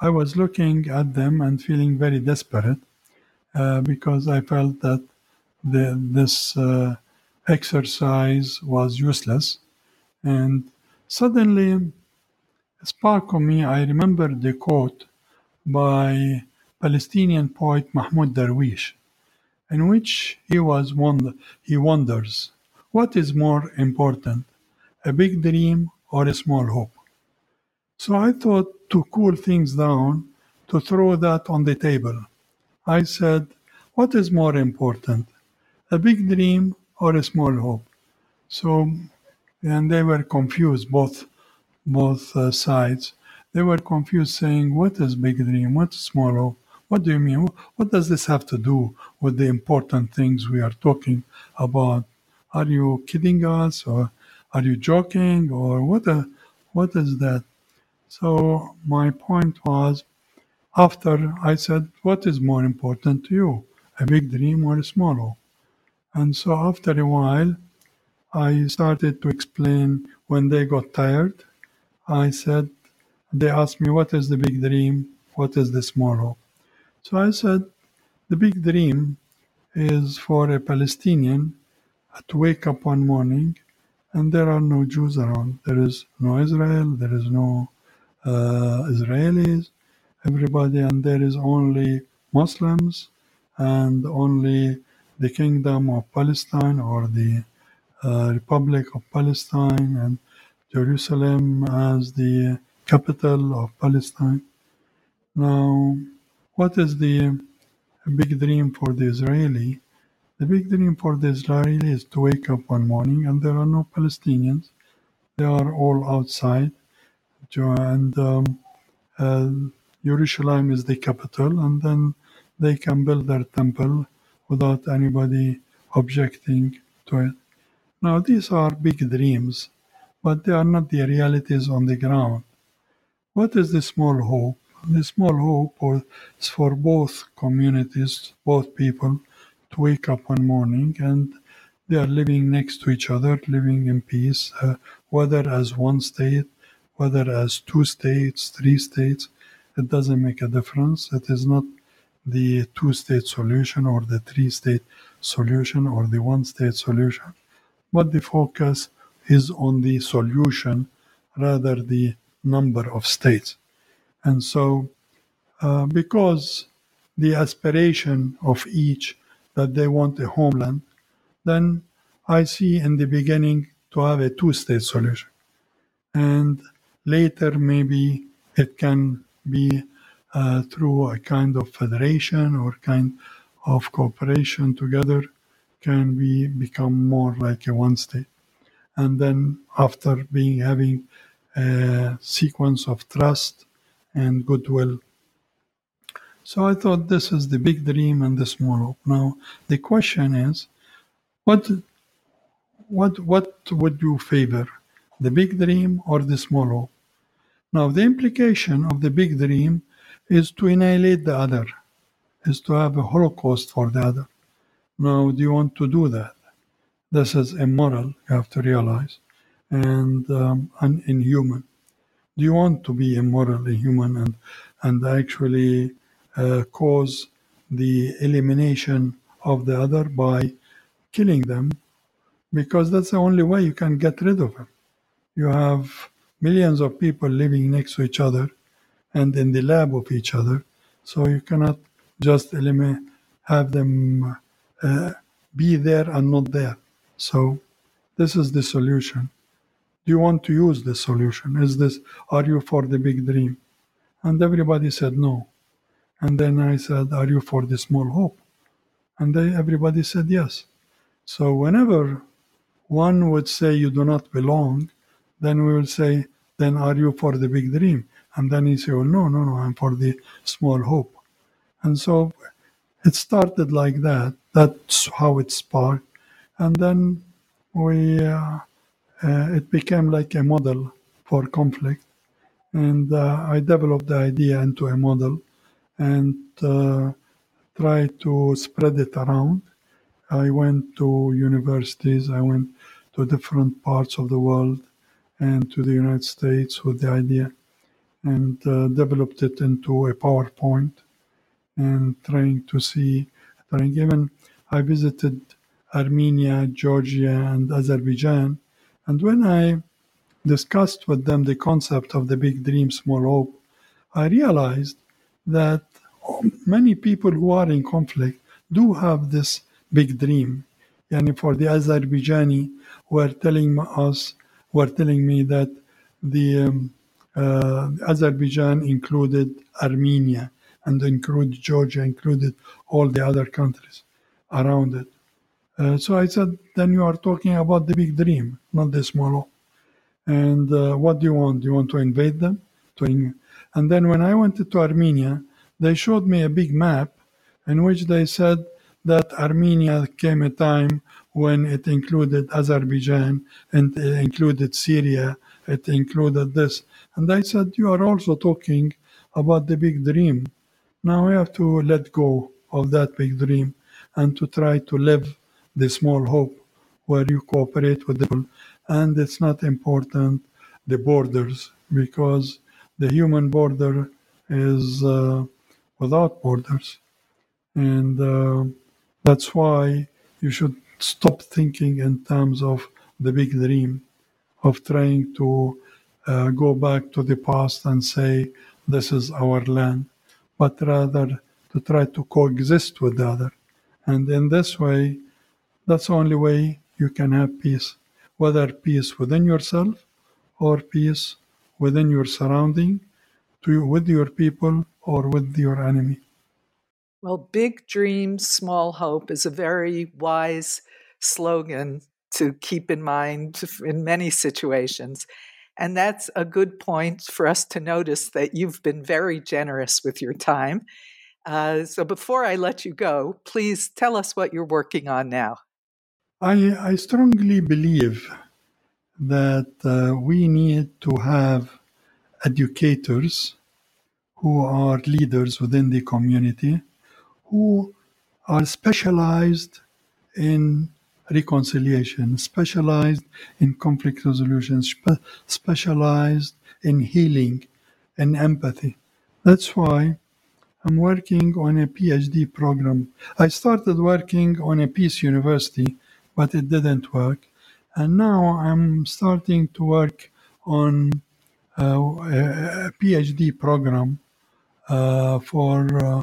I was looking at them and feeling very desperate uh, because I felt that the, this uh, exercise was useless. And suddenly, spark me, I remember the quote by Palestinian poet Mahmoud Darwish, in which he was wonder, he wonders, what is more important, a big dream or a small hope? So I thought to cool things down, to throw that on the table. I said, What is more important, a big dream or a small hope? So, and they were confused, both both uh, sides. They were confused, saying, "What is big dream? What is small? What do you mean? What does this have to do with the important things we are talking about? Are you kidding us, or are you joking, or what? A, what is that?" So my point was, after I said, what is more important to you, a big dream or a small? And so after a while, I started to explain when they got tired. I said, they asked me, what is the big dream? What is the small? So I said, the big dream is for a Palestinian to wake up one morning and there are no Jews around. There is no Israel, there is no uh, Israelis, everybody, and there is only Muslims and only the Kingdom of Palestine or the uh, Republic of Palestine and Jerusalem as the capital of Palestine. Now, what is the big dream for the Israeli? The big dream for the Israeli is to wake up one morning and there are no Palestinians. They are all outside and um, uh, Jerusalem is the capital, and then they can build their temple without anybody objecting to it. Now, these are big dreams, but they are not the realities on the ground. What is the small hope? The small hope is for both communities, both people, to wake up one morning and they are living next to each other, living in peace, uh, whether as one state whether as two states, three states, it doesn't make a difference. It is not the two state solution or the three state solution or the one state solution, but the focus is on the solution rather the number of states. And so, uh, because the aspiration of each that they want a homeland, then I see in the beginning to have a two state solution. And Later, maybe it can be uh, through a kind of federation or kind of cooperation together can be become more like a one state and then after being having a sequence of trust and goodwill so i thought this is the big dream and the small hope now the question is what what what would you favor the big dream or the small hope now, the implication of the big dream is to annihilate the other, is to have a holocaust for the other. Now, do you want to do that? This is immoral, you have to realize, and um, inhuman. Do you want to be immoral, inhuman, and, and actually uh, cause the elimination of the other by killing them? Because that's the only way you can get rid of them. You have millions of people living next to each other and in the lab of each other. So you cannot just eliminate, have them uh, be there and not there. So this is the solution. Do you want to use the solution? Is this, are you for the big dream? And everybody said no. And then I said, are you for the small hope? And they, everybody said yes. So whenever one would say you do not belong, then we will say, then are you for the big dream? And then he said, well, oh, no, no, no, I'm for the small hope. And so it started like that. That's how it sparked. And then we, uh, uh, it became like a model for conflict. And uh, I developed the idea into a model and uh, tried to spread it around. I went to universities, I went to different parts of the world and to the United States with the idea and uh, developed it into a PowerPoint and trying to see, trying even I visited Armenia, Georgia, and Azerbaijan. And when I discussed with them the concept of the big dream, small hope, I realized that many people who are in conflict do have this big dream. And for the Azerbaijani, were telling us, were telling me that the um, uh, Azerbaijan included Armenia and included Georgia, included all the other countries around it. Uh, so I said, then you are talking about the big dream, not the small. And uh, what do you want? Do you want to invade them? To and then when I went to Armenia, they showed me a big map in which they said that Armenia came a time when it included Azerbaijan and it included Syria, it included this. And I said, You are also talking about the big dream. Now we have to let go of that big dream and to try to live the small hope where you cooperate with the people. And it's not important the borders because the human border is uh, without borders. And uh, that's why you should stop thinking in terms of the big dream of trying to uh, go back to the past and say, this is our land, but rather to try to coexist with the other. And in this way, that's the only way you can have peace, whether peace within yourself or peace within your surrounding, to, with your people or with your enemy. Well, big dreams, small hope is a very wise slogan to keep in mind in many situations. And that's a good point for us to notice that you've been very generous with your time. Uh, so before I let you go, please tell us what you're working on now. I, I strongly believe that uh, we need to have educators who are leaders within the community who are specialized in reconciliation, specialized in conflict resolution, spe- specialized in healing and empathy. That's why I'm working on a PhD program. I started working on a peace university, but it didn't work. And now I'm starting to work on uh, a PhD program uh, for uh,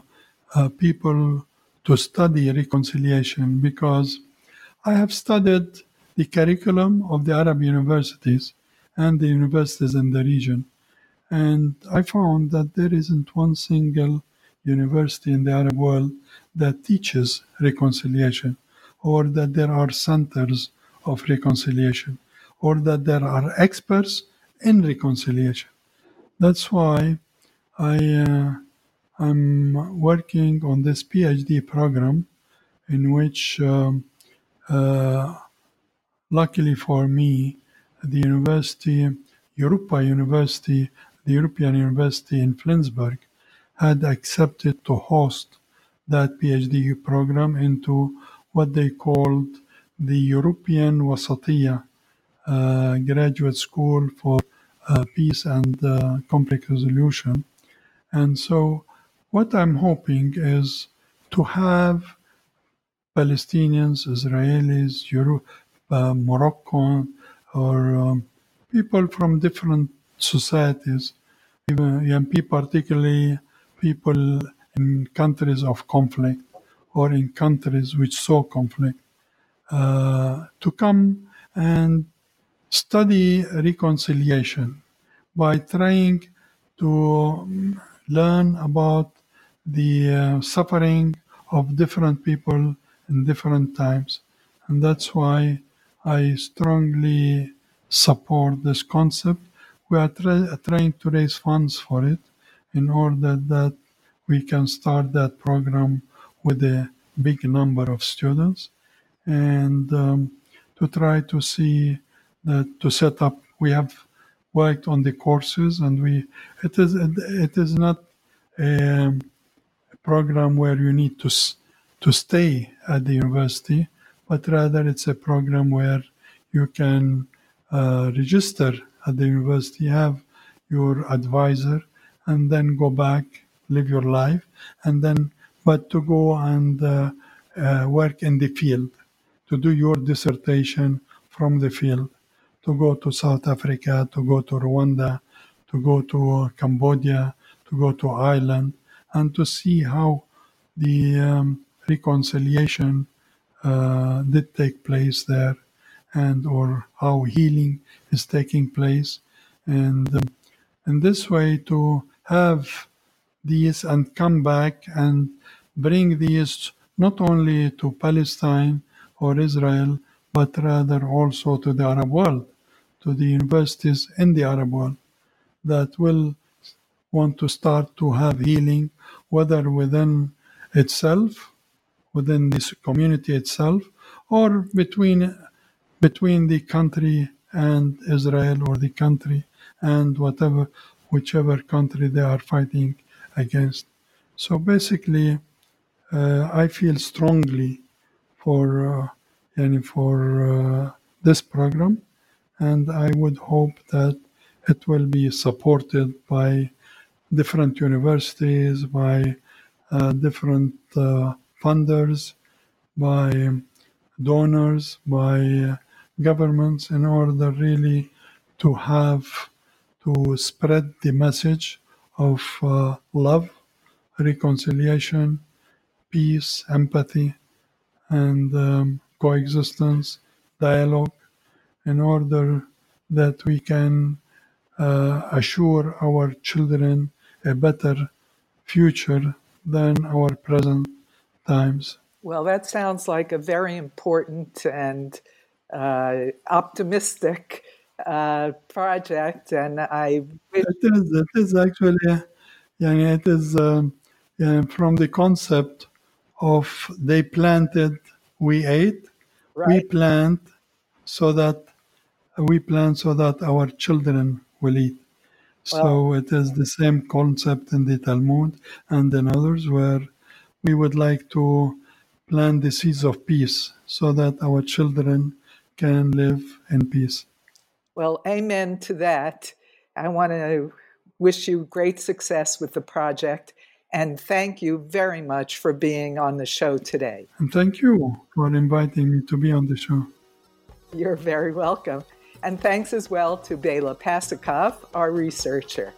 uh, people to study reconciliation because I have studied the curriculum of the Arab universities and the universities in the region. And I found that there isn't one single university in the Arab world that teaches reconciliation, or that there are centers of reconciliation, or that there are experts in reconciliation. That's why I uh, am working on this PhD program in which um, uh, luckily for me, the university, Europa University, the European University in Flensburg, had accepted to host that PhD program into what they called the European Wasatia uh, Graduate School for uh, Peace and uh, Conflict Resolution. And so, what I'm hoping is to have Palestinians, Israelis, Euro, uh, Moroccan, or um, people from different societies, even particularly people in countries of conflict or in countries which saw conflict, uh, to come and study reconciliation by trying to learn about the uh, suffering of different people in different times. And that's why I strongly support this concept, we are tra- trying to raise funds for it in order that we can start that program with a big number of students and um, to try to see that to set up we have worked on the courses and we it is it is not a program where you need to to stay at the university but rather it's a program where you can uh, register at the university have your advisor and then go back live your life and then but to go and uh, uh, work in the field to do your dissertation from the field to go to South Africa, to go to Rwanda, to go to Cambodia, to go to Ireland, and to see how the um, reconciliation uh, did take place there, and or how healing is taking place, and um, in this way to have these and come back and bring these not only to Palestine or Israel, but rather also to the Arab world, to the universities in the Arab world that will want to start to have healing, whether within itself, within this community itself, or between between the country and Israel or the country and whatever whichever country they are fighting against. So basically, I feel strongly for uh, for uh, this program, and I would hope that it will be supported by different universities, by uh, different uh, funders, by donors, by uh, governments, in order really to have to spread the message of uh, love, reconciliation, peace, empathy, and um, coexistence, dialogue, in order that we can uh, assure our children a better future than our present times. Well, that sounds like a very important and uh, optimistic uh, project, and I. It is. It is actually. Yeah, it is um, yeah, from the concept of they planted, we ate. Right. We plant so that we plant so that our children will eat. So it is the same concept in the Talmud and in others where we would like to plant the seeds of peace so that our children can live in peace. Well, amen to that. I want to wish you great success with the project and thank you very much for being on the show today. And thank you for inviting me to be on the show. You're very welcome. And thanks as well to Bela Pasikov, our researcher.